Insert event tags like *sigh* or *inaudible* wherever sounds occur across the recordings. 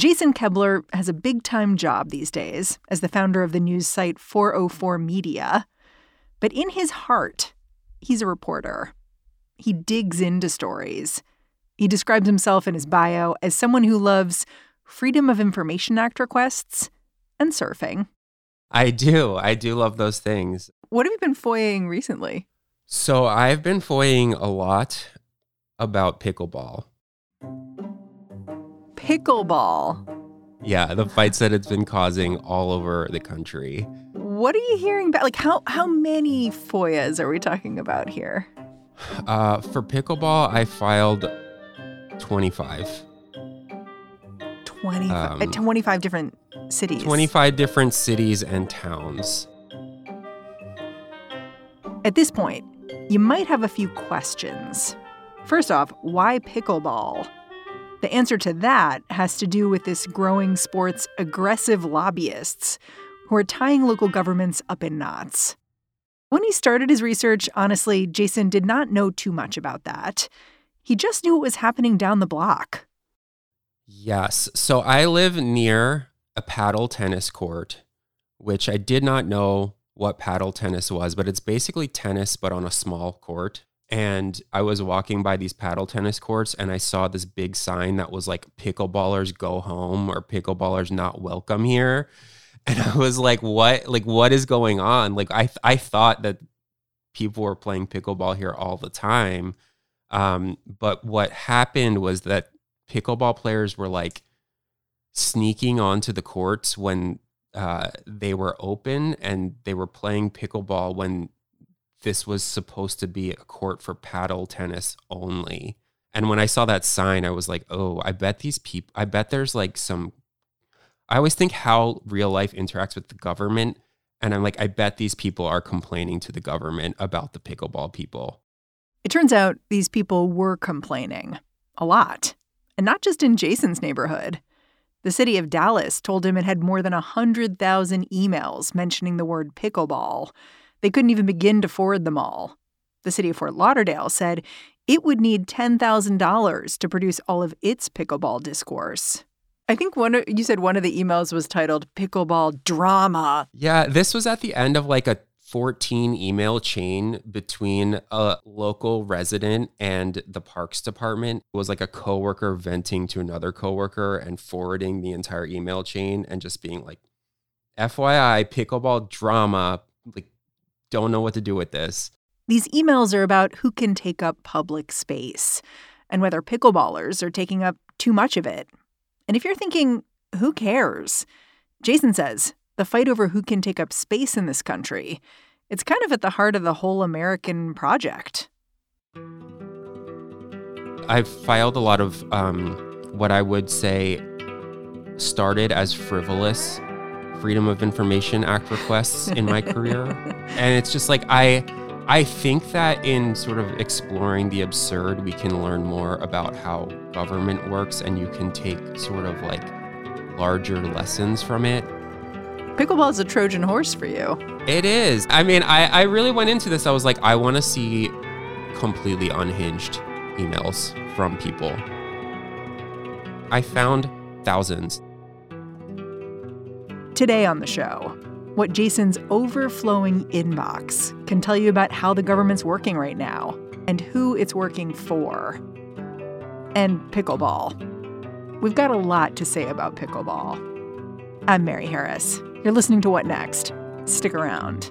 Jason Koebler has a big time job these days as the founder of the news site 404 Media. But in his heart, he's a reporter. He digs into stories. He describes himself in his bio as someone who loves Freedom of Information Act requests and surfing. I do. I do love those things. What have you been foying recently? So I've been foying a lot about pickleball. Pickleball. Yeah, the fights that it's been causing all over the country. What are you hearing about? Like, how, how many FOIAs are we talking about here? Uh, for pickleball, I filed 25. 25, uh, Um, 25 different cities. 25 different cities and towns. At this point, you might have a few questions. First off, why pickleball? The answer to that has to do with this growing sport's aggressive lobbyists who are tying local governments up in knots. When he started his research, honestly, Jason did not know too much about that. He just knew it was happening down the block. Yes. So I live near a paddle tennis court, which I did not know what paddle tennis was, but it's basically tennis, but on a small court. And I was walking by these paddle tennis courts and I saw this big sign that was like pickleballers go home or pickleballers not welcome here. *laughs* And I was like, what like what is going on? Like I I thought that people were playing pickleball here all the time. Um, but what happened was that pickleball players were like sneaking onto the courts when uh, they were open and they were playing pickleball when this was supposed to be a court for paddle tennis only. And when I saw that sign, I was like, oh, I bet these people, I bet there's like some, I always think how real life interacts with the government. And I'm like, I bet these people are complaining to the government about the pickleball people. It turns out these people were complaining a lot, and not just in Jason's neighborhood. The city of Dallas told him it had more than 100,000 emails mentioning the word pickleball. They couldn't even begin to forward them all. The city of Fort Lauderdale said it would need $10,000 to produce all of its pickleball discourse. I think one you said one of the emails was titled Pickleball Drama. Yeah, this was at the end of like a 14 email chain between a local resident and the parks department. It was like a coworker venting to another coworker and forwarding the entire email chain and just being like, FYI, pickleball drama, like, don't know what to do with this. These emails are about who can take up public space and whether pickleballers are taking up too much of it. And if you're thinking, who cares? Jason says the fight over who can take up space in this country, it's kind of at the heart of the whole American project. I've filed a lot of um, what I would say started as frivolous Freedom of Information Act requests in my career. *laughs* And it's just like I I think that in sort of exploring the absurd, we can learn more about how government works and you can take sort of like larger lessons from it. Pickleball is a Trojan horse for you. It is. I mean, I, I really went into this. I was like, I want to see completely unhinged emails from people. I found thousands. Today on the show, what Jason's overflowing inbox can tell you about how the government's working right now and who it's working for. And pickleball. We've got a lot to say about pickleball. I'm Mary Harris. You're listening to What Next? Stick around.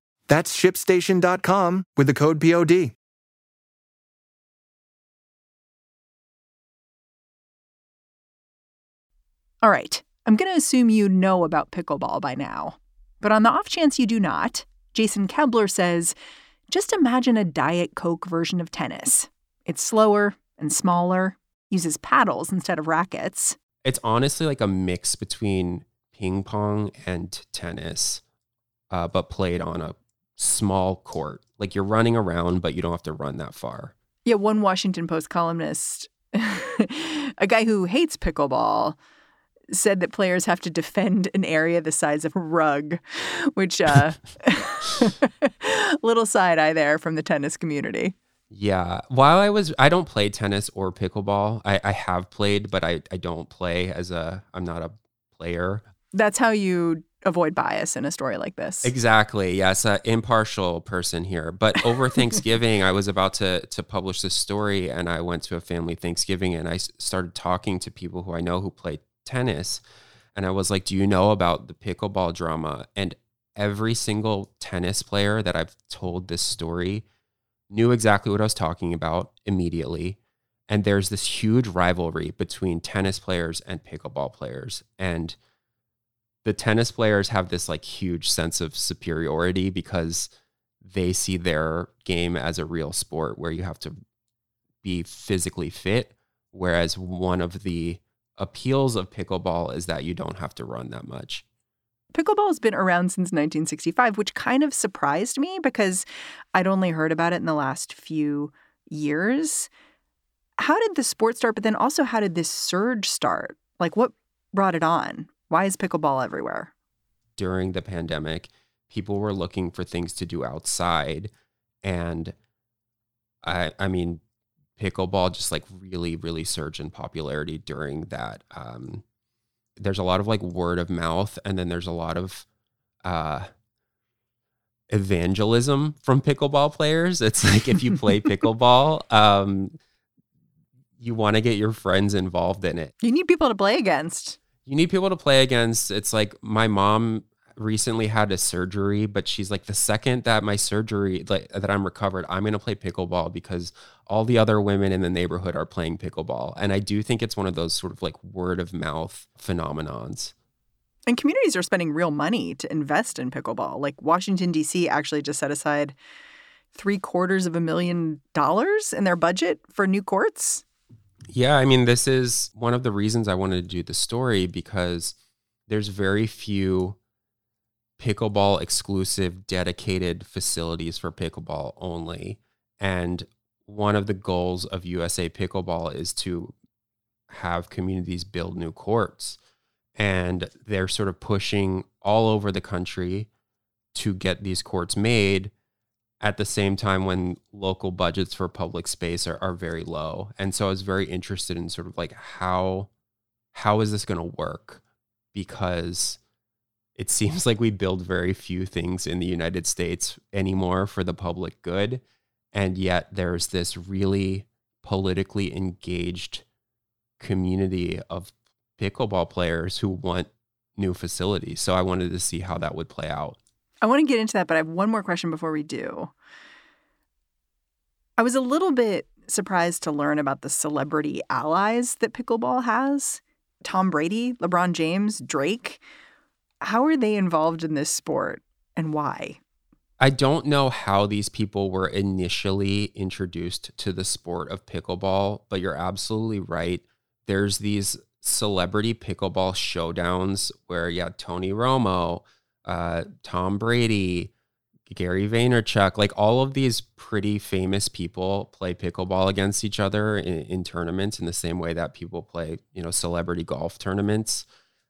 That's shipstation.com with the code POD. All right, I'm going to assume you know about pickleball by now. But on the off chance you do not, Jason Koebler says just imagine a Diet Coke version of tennis. It's slower and smaller, uses paddles instead of rackets. It's honestly like a mix between ping pong and tennis, uh, but played on a small court. Like you're running around, but you don't have to run that far. Yeah, one Washington Post columnist, *laughs* a guy who hates pickleball, said that players have to defend an area the size of a rug, which uh *laughs* little side eye there from the tennis community. Yeah. While I was, I don't play tennis or pickleball. I, I have played, but I, I don't play as a, I'm not a player. That's how you avoid bias in a story like this. Exactly. Yes, an impartial person here. But over *laughs* Thanksgiving, I was about to to publish this story, and I went to a family Thanksgiving, and I started talking to people who I know who play tennis, and I was like, "Do you know about the pickleball drama?" And every single tennis player that I've told this story knew exactly what I was talking about immediately. And there's this huge rivalry between tennis players and pickleball players. And the tennis players have this like huge sense of superiority because they see their game as a real sport where you have to be physically fit. Whereas one of the appeals of pickleball is that you don't have to run that much. Pickleball has been around since 1965, which kind of surprised me because I'd only heard about it in the last few years. How did the sport start? But then also, how did this surge start? Like, what brought it on? Why is pickleball everywhere? During the pandemic, people were looking for things to do outside. And I, I mean, pickleball just like really, really surged in popularity during that. Um, there's a lot of like word of mouth, and then there's a lot of uh, evangelism from pickleball players. It's like if you play *laughs* pickleball, um, you want to get your friends involved in it. You need people to play against. You need people to play against. It's like my mom recently had a surgery, but she's like the second that my surgery like that I'm recovered, I'm going to play pickleball because all the other women in the neighborhood are playing pickleball. And I do think it's one of those sort of like word of mouth phenomenons. And communities are spending real money to invest in pickleball. Like Washington D.C. actually just set aside three quarters of a million dollars in their budget for new courts. Yeah, I mean, this is one of the reasons I wanted to do the story because there's very few pickleball exclusive dedicated facilities for pickleball only. And one of the goals of USA Pickleball is to have communities build new courts. And they're sort of pushing all over the country to get these courts made at the same time when local budgets for public space are, are very low. And so I was very interested in sort of like how how is this going to work? Because it seems like we build very few things in the United States anymore for the public good. And yet there's this really politically engaged community of pickleball players who want new facilities. So I wanted to see how that would play out. I want to get into that, but I have one more question before we do. I was a little bit surprised to learn about the celebrity allies that pickleball has. Tom Brady, LeBron James, Drake. How are they involved in this sport and why? I don't know how these people were initially introduced to the sport of pickleball, but you're absolutely right. There's these celebrity pickleball showdowns where you had Tony Romo, uh, Tom Brady, Gary Vaynerchuk, like all of these pretty famous people play pickleball against each other in, in tournaments in the same way that people play, you know, celebrity golf tournaments.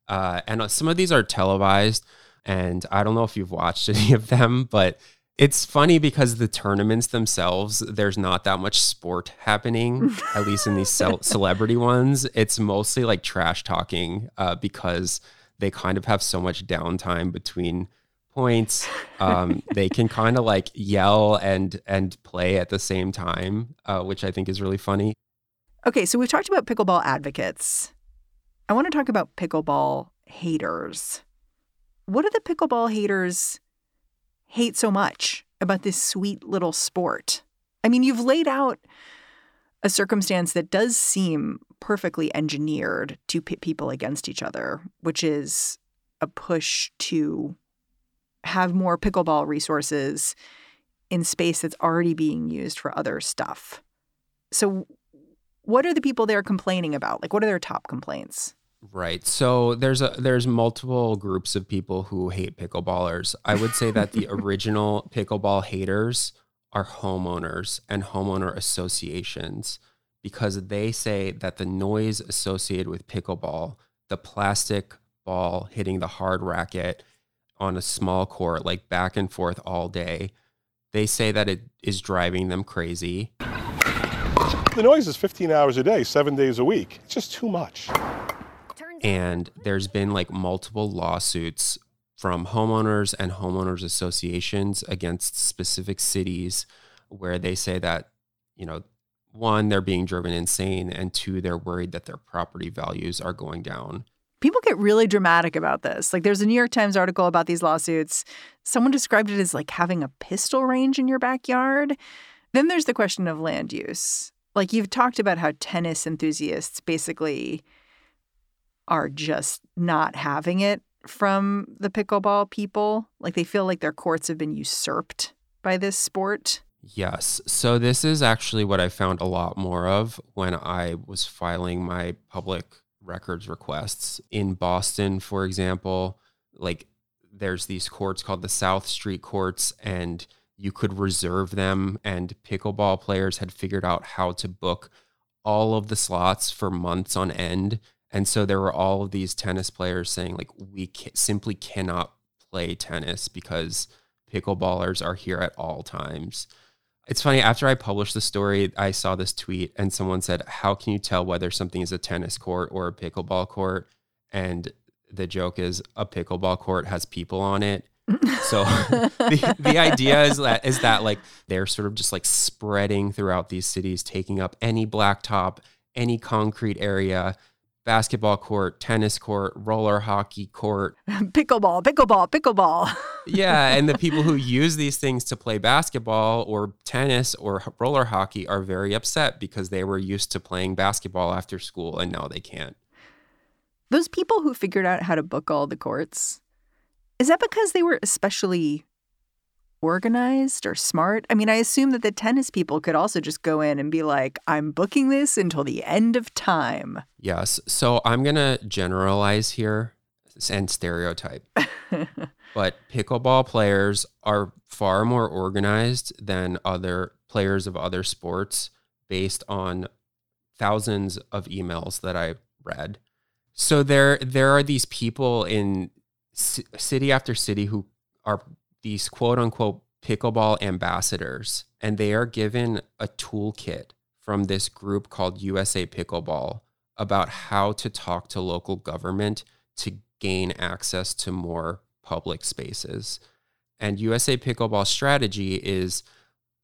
Uh, and uh, some of these are televised. And I don't know if you've watched *laughs* any of them, but it's funny because the tournaments themselves, there's not that much sport happening, at least in these ce- *laughs* celebrity ones. It's mostly like trash talking uh, because they kind of have so much downtime between points. Um, they can kind of like yell and and play at the same time, uh, which I think is really funny. Okay, so we've talked about pickleball advocates. I want to talk about pickleball haters. What do the pickleball haters hate so much about this sweet little sport? I mean, you've laid out a circumstance that does seem perfectly engineered to pit people against each other, which is a push to have more pickleball resources in space that's already being used for other stuff. So, what are the people there complaining about? Like, what are their top complaints? Right. So there's a there's multiple groups of people who hate pickleballers. I would say that the *laughs* original pickleball haters are homeowners and homeowner associations because they say that the noise associated with pickleball, the plastic ball hitting the hard racket on a small court like back and forth all day, they say that it is driving them crazy. The noise is 15 hours a day, 7 days a week. It's just too much and there's been like multiple lawsuits from homeowners and homeowners associations against specific cities where they say that you know one they're being driven insane and two they're worried that their property values are going down. People get really dramatic about this. Like there's a new york times article about these lawsuits. Someone described it as like having a pistol range in your backyard. Then there's the question of land use. Like you've talked about how tennis enthusiasts basically are just not having it from the pickleball people. Like they feel like their courts have been usurped by this sport. Yes. So this is actually what I found a lot more of when I was filing my public records requests in Boston, for example. Like there's these courts called the South Street courts and you could reserve them and pickleball players had figured out how to book all of the slots for months on end and so there were all of these tennis players saying, like, we ca- simply cannot play tennis because pickleballers are here at all times. It's funny, after I published the story, I saw this tweet and someone said, How can you tell whether something is a tennis court or a pickleball court? And the joke is a pickleball court has people on it. so *laughs* the, the idea is that is that like they're sort of just like spreading throughout these cities, taking up any blacktop, any concrete area, basketball court, tennis court, roller hockey court, *laughs* pickleball, pickleball, pickleball. *laughs* yeah, and the people who use these things to play basketball or tennis or roller hockey are very upset because they were used to playing basketball after school and now they can't. Those people who figured out how to book all the courts, is that because they were especially organized or smart? I mean, I assume that the tennis people could also just go in and be like, I'm booking this until the end of time. Yes. So I'm going to generalize here and stereotype. *laughs* but pickleball players are far more organized than other players of other sports based on thousands of emails that I read. So there there are these people in c- city after city who are these quote unquote pickleball ambassadors, and they are given a toolkit from this group called USA Pickleball about how to talk to local government to gain access to more public spaces. And USA Pickleball strategy is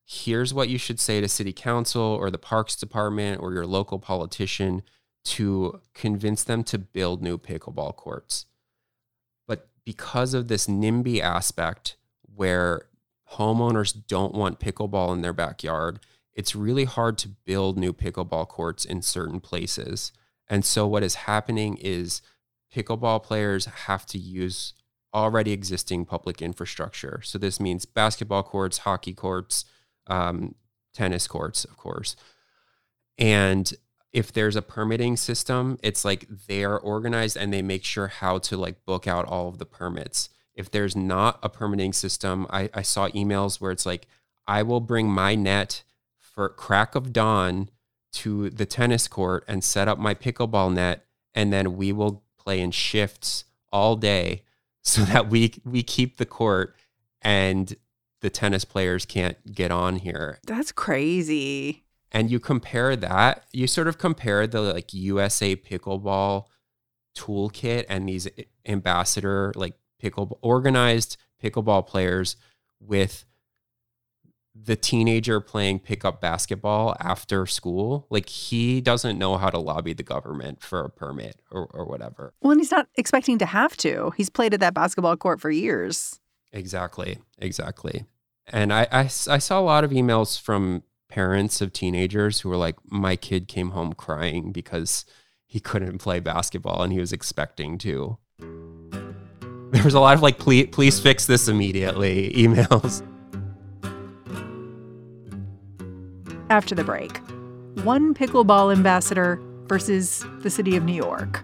here's what you should say to city council or the parks department or your local politician to convince them to build new pickleball courts. But because of this NIMBY aspect, where homeowners don't want pickleball in their backyard, it's really hard to build new pickleball courts in certain places. And so, what is happening is pickleball players have to use already existing public infrastructure. So, this means basketball courts, hockey courts, um, tennis courts, of course. And if there's a permitting system, it's like they are organized and they make sure how to like book out all of the permits. If there's not a permitting system, I, I saw emails where it's like, I will bring my net for crack of dawn to the tennis court and set up my pickleball net, and then we will play in shifts all day *laughs* so that we we keep the court and the tennis players can't get on here. That's crazy. And you compare that, you sort of compare the like USA pickleball toolkit and these ambassador like pickle organized pickleball players with the teenager playing pickup basketball after school, like he doesn't know how to lobby the government for a permit or, or whatever. Well, and he's not expecting to have to. He's played at that basketball court for years. Exactly. Exactly. And I, I, I saw a lot of emails from parents of teenagers who were like, my kid came home crying because he couldn't play basketball and he was expecting to. There was a lot of like, please, please fix this immediately *laughs* emails. After the break, one pickleball ambassador versus the city of New York.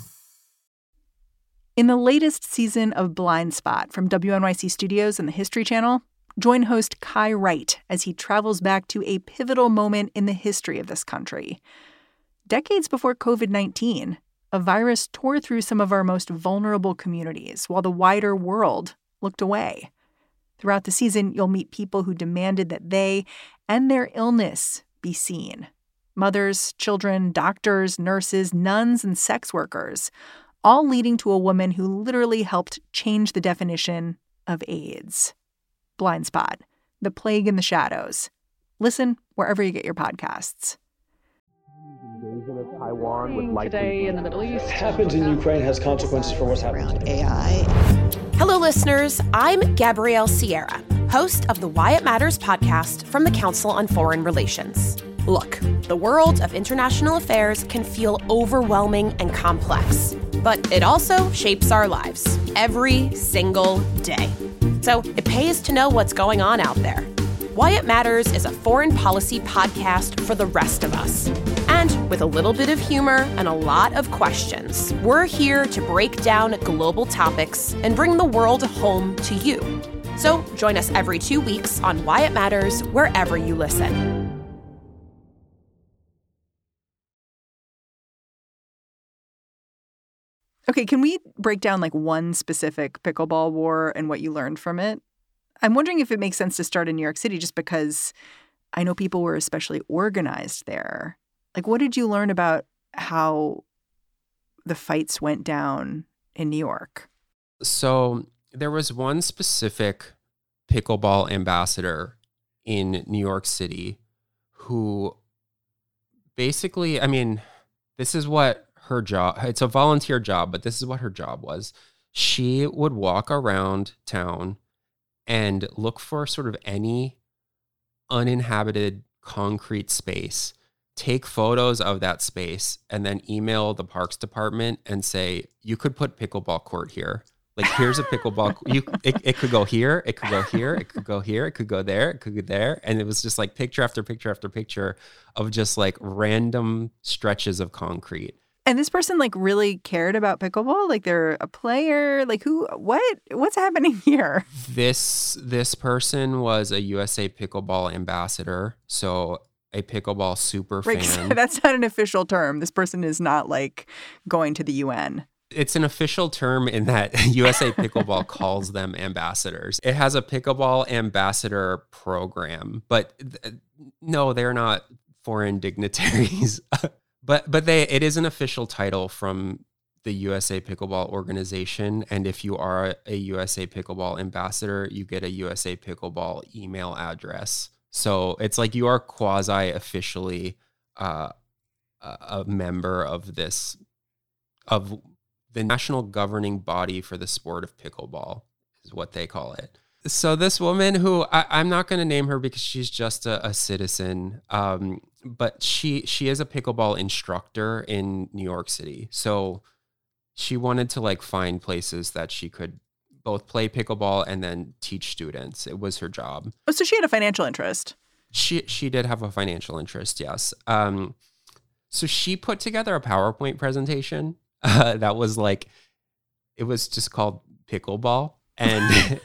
In the latest season of Blind Spot from WNYC Studios and the History Channel, join host Kai Wright as he travels back to a pivotal moment in the history of this country. Decades before COVID 19, a virus tore through some of our most vulnerable communities while the wider world looked away. Throughout the season, you'll meet people who demanded that they and their illness be seen mothers, children, doctors, nurses, nuns, and sex workers all leading to a woman who literally helped change the definition of AIDS. Blind Spot, The Plague in the Shadows. Listen wherever you get your podcasts. Today in the Middle East. What happens in Ukraine has consequences for what's happening around AI. Hello, listeners. I'm Gabrielle Sierra, host of the Why It Matters podcast from the Council on Foreign Relations. Look, the world of international affairs can feel overwhelming and complex, but it also shapes our lives every single day. So it pays to know what's going on out there. Why It Matters is a foreign policy podcast for the rest of us. And with a little bit of humor and a lot of questions, we're here to break down global topics and bring the world home to you. So join us every two weeks on Why It Matters, wherever you listen. Okay, can we break down like one specific pickleball war and what you learned from it? I'm wondering if it makes sense to start in New York City just because I know people were especially organized there. Like, what did you learn about how the fights went down in New York? So, there was one specific pickleball ambassador in New York City who basically, I mean, this is what her job it's a volunteer job but this is what her job was. She would walk around town and look for sort of any uninhabited concrete space take photos of that space and then email the parks department and say you could put pickleball court here. Like here's a pickleball *laughs* you it, it could go here it could go here it could go here it could go there it could go there. And it was just like picture after picture after picture of just like random stretches of concrete and this person like really cared about pickleball? Like they're a player? Like who what what's happening *laughs* here? This this person was a USA pickleball ambassador, so a pickleball super right, *laughs* fan. That's not an official term. This person is not like going to the UN. It's an official term in that *laughs* USA Pickleball calls them ambassadors. It has a pickleball ambassador program, but th- no, they're not foreign dignitaries. But but they it is an official title from the USA Pickleball organization. And if you are a USA Pickleball ambassador, you get a USA Pickleball email address. So it's like you are quasi officially uh, a member of this, of the national governing body for the sport of pickleball, is what they call it. So this woman who I, am not going to name her because she's just a, a citizen, um, but she she is a pickleball instructor in New York City. So she wanted to like find places that she could both play pickleball and then teach students. It was her job. Oh, so she had a financial interest. She she did have a financial interest, yes. Um, so she put together a PowerPoint presentation uh, *laughs* that was like, it was just called pickleball, and *laughs*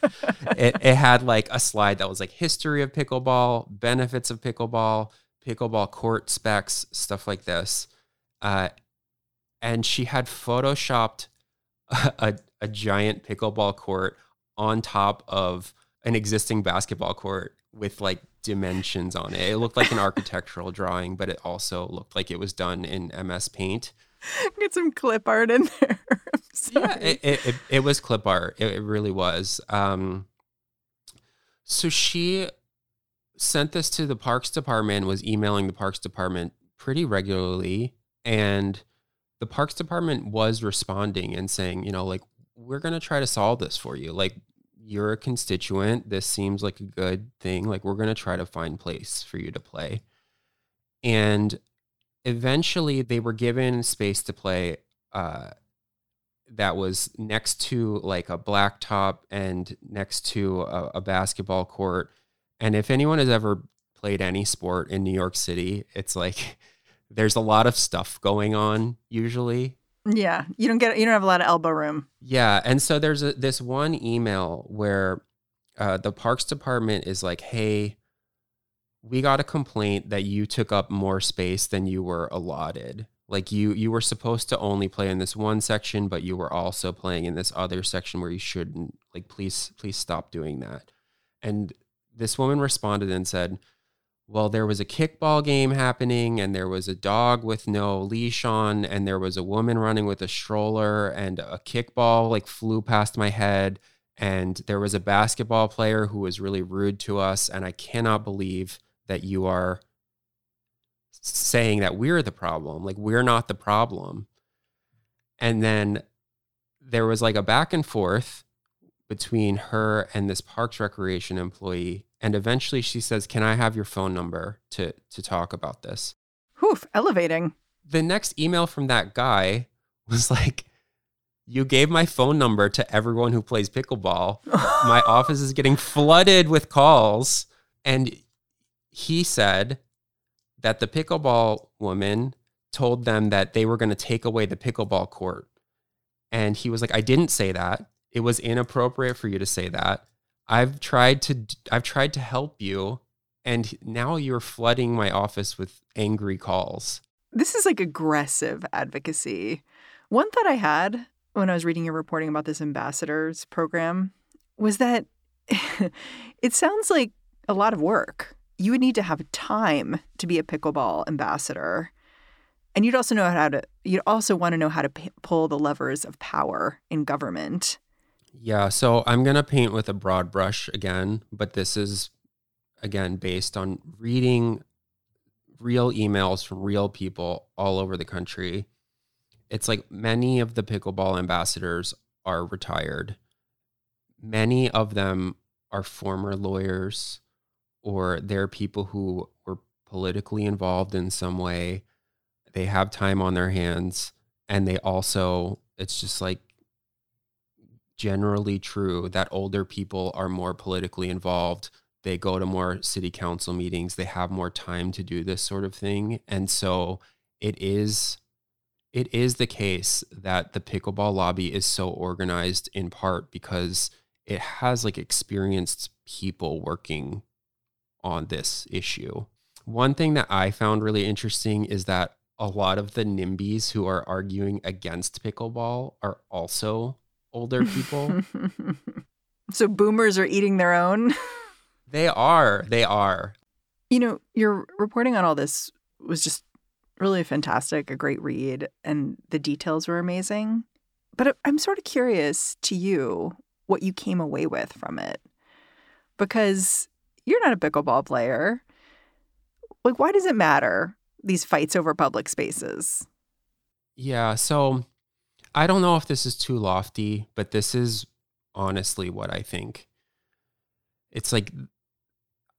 it it had like a slide that was like history of pickleball, benefits of pickleball, pickleball court specs, stuff like this. Uh, and she had photoshopped a, *laughs* a, a giant pickleball court on top of an existing basketball court with like dimensions on it. It looked like an *laughs* architectural drawing, but it also looked like it was done in MS Paint. Get some clip art in there. *laughs* yeah, it, it, it, it, was clip art. It, it really was. Um, so she sent this to the Parks Department, was emailing the Parks Department pretty regularly. And the Parks Department was responding and saying, you know, like, we're going to try to solve this for you. Like, you're a constituent. This seems like a good thing. Like, we're going to try to find place for you to play. And eventually, they were given space to play uh, that was next to like a blacktop and next to a, a basketball court. And if anyone has ever played any sport in New York City, it's like, *laughs* there's a lot of stuff going on usually. Yeah, you don't get you don't have a lot of elbow room. Yeah, and so there's a, this one email where uh, the parks department is like, "Hey, we got a complaint that you took up more space than you were allotted. Like you you were supposed to only play in this one section, but you were also playing in this other section where you shouldn't. Like, please please stop doing that." And this woman responded and said, well, there was a kickball game happening, and there was a dog with no leash on, and there was a woman running with a stroller, and a kickball like flew past my head. And there was a basketball player who was really rude to us. And I cannot believe that you are saying that we're the problem. Like, we're not the problem. And then there was like a back and forth between her and this Parks Recreation employee and eventually she says, Can I have your phone number to, to talk about this? Whew, elevating. The next email from that guy *laughs* was like, You gave my phone number to everyone who plays pickleball. *laughs* my office is getting flooded with calls. And he said that the pickleball woman told them that they were going to take away the pickleball court. And he was like, I didn't say that. It was inappropriate for you to say that. I've tried to I've tried to help you and now you're flooding my office with angry calls. This is like aggressive advocacy. One thought I had when I was reading your reporting about this ambassadors program was that *laughs* it sounds like a lot of work. You would need to have time to be a pickleball ambassador. And you'd also know how to you'd also want to know how to p- pull the levers of power in government. Yeah, so I'm going to paint with a broad brush again, but this is again based on reading real emails from real people all over the country. It's like many of the pickleball ambassadors are retired. Many of them are former lawyers or they're people who were politically involved in some way. They have time on their hands and they also it's just like generally true that older people are more politically involved. They go to more city council meetings. They have more time to do this sort of thing. And so it is it is the case that the pickleball lobby is so organized in part because it has like experienced people working on this issue. One thing that I found really interesting is that a lot of the NIMBYs who are arguing against pickleball are also older people. *laughs* so boomers are eating their own. *laughs* they are. They are. You know, your reporting on all this was just really fantastic, a great read, and the details were amazing. But I'm sort of curious to you what you came away with from it. Because you're not a pickleball player. Like, why does it matter, these fights over public spaces? Yeah. So I don't know if this is too lofty, but this is honestly what I think. It's like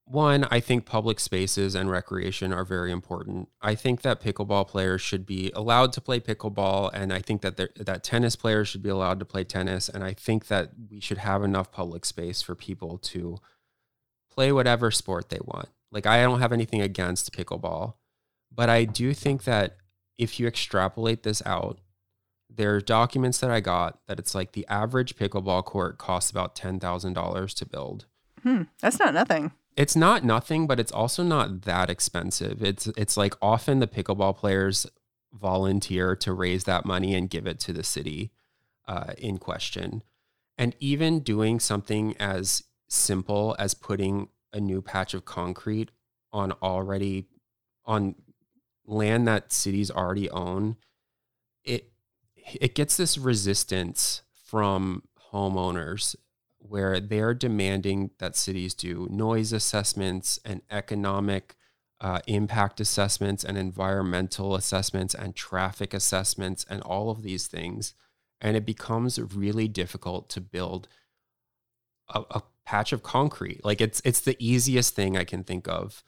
one, I think public spaces and recreation are very important. I think that pickleball players should be allowed to play pickleball, and I think that that tennis players should be allowed to play tennis, and I think that we should have enough public space for people to play whatever sport they want. Like I don't have anything against pickleball, but I do think that if you extrapolate this out, there are documents that I got that it's like the average pickleball court costs about ten thousand dollars to build. Hmm, that's not nothing it's not nothing, but it's also not that expensive. It's it's like often the pickleball players volunteer to raise that money and give it to the city uh, in question. And even doing something as simple as putting a new patch of concrete on already on land that cities already own, it it gets this resistance from homeowners where they're demanding that cities do noise assessments and economic uh, impact assessments and environmental assessments and traffic assessments and all of these things. And it becomes really difficult to build a, a patch of concrete. Like it's it's the easiest thing I can think of.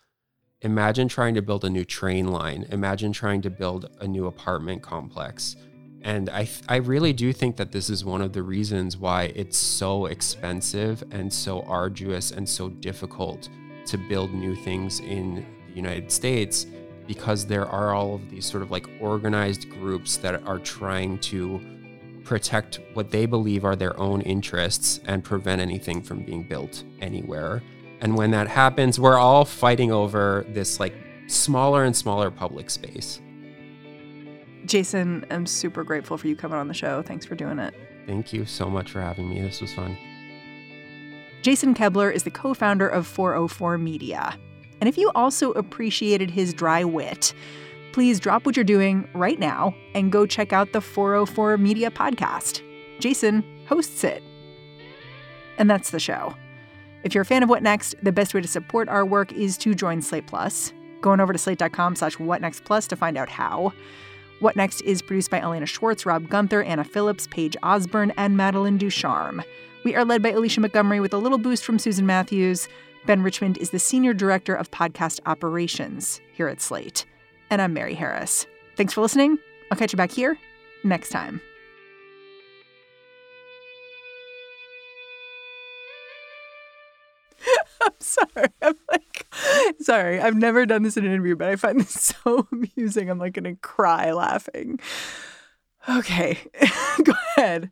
Imagine trying to build a new train line. Imagine trying to build a new apartment complex and I, I really do think that this is one of the reasons why it's so expensive and so arduous and so difficult to build new things in the United States because there are all of these sort of like organized groups that are trying to protect what they believe are their own interests and prevent anything from being built anywhere. And when that happens, we're all fighting over this like smaller and smaller public space. Jason, I'm super grateful for you coming on the show. Thanks for doing it. Thank you so much for having me. This was fun. Jason Koebler is the co founder of 404 Media. And if you also appreciated his dry wit, please drop what you're doing right now and go check out the 404 Media podcast. Jason hosts it. And that's the show. If you're a fan of What Next, the best way to support our work is to join Slate Plus. Going over to slate.com slash whatnextplus to find out how. What Next is produced by Elena Schwartz, Rob Gunther, Anna Phillips, Paige Osborne, and Madeline Ducharme. We are led by Alicia Montgomery with a little boost from Susan Matthews. Ben Richmond is the Senior Director of Podcast Operations here at Slate. And I'm Mary Harris. Thanks for listening. I'll catch you back here next time. *laughs* I'm sorry. I'm like, *laughs* sorry. I've never done this in an interview, but I find this *laughs* so amusing. I'm like going to cry laughing. Okay, *laughs* go ahead.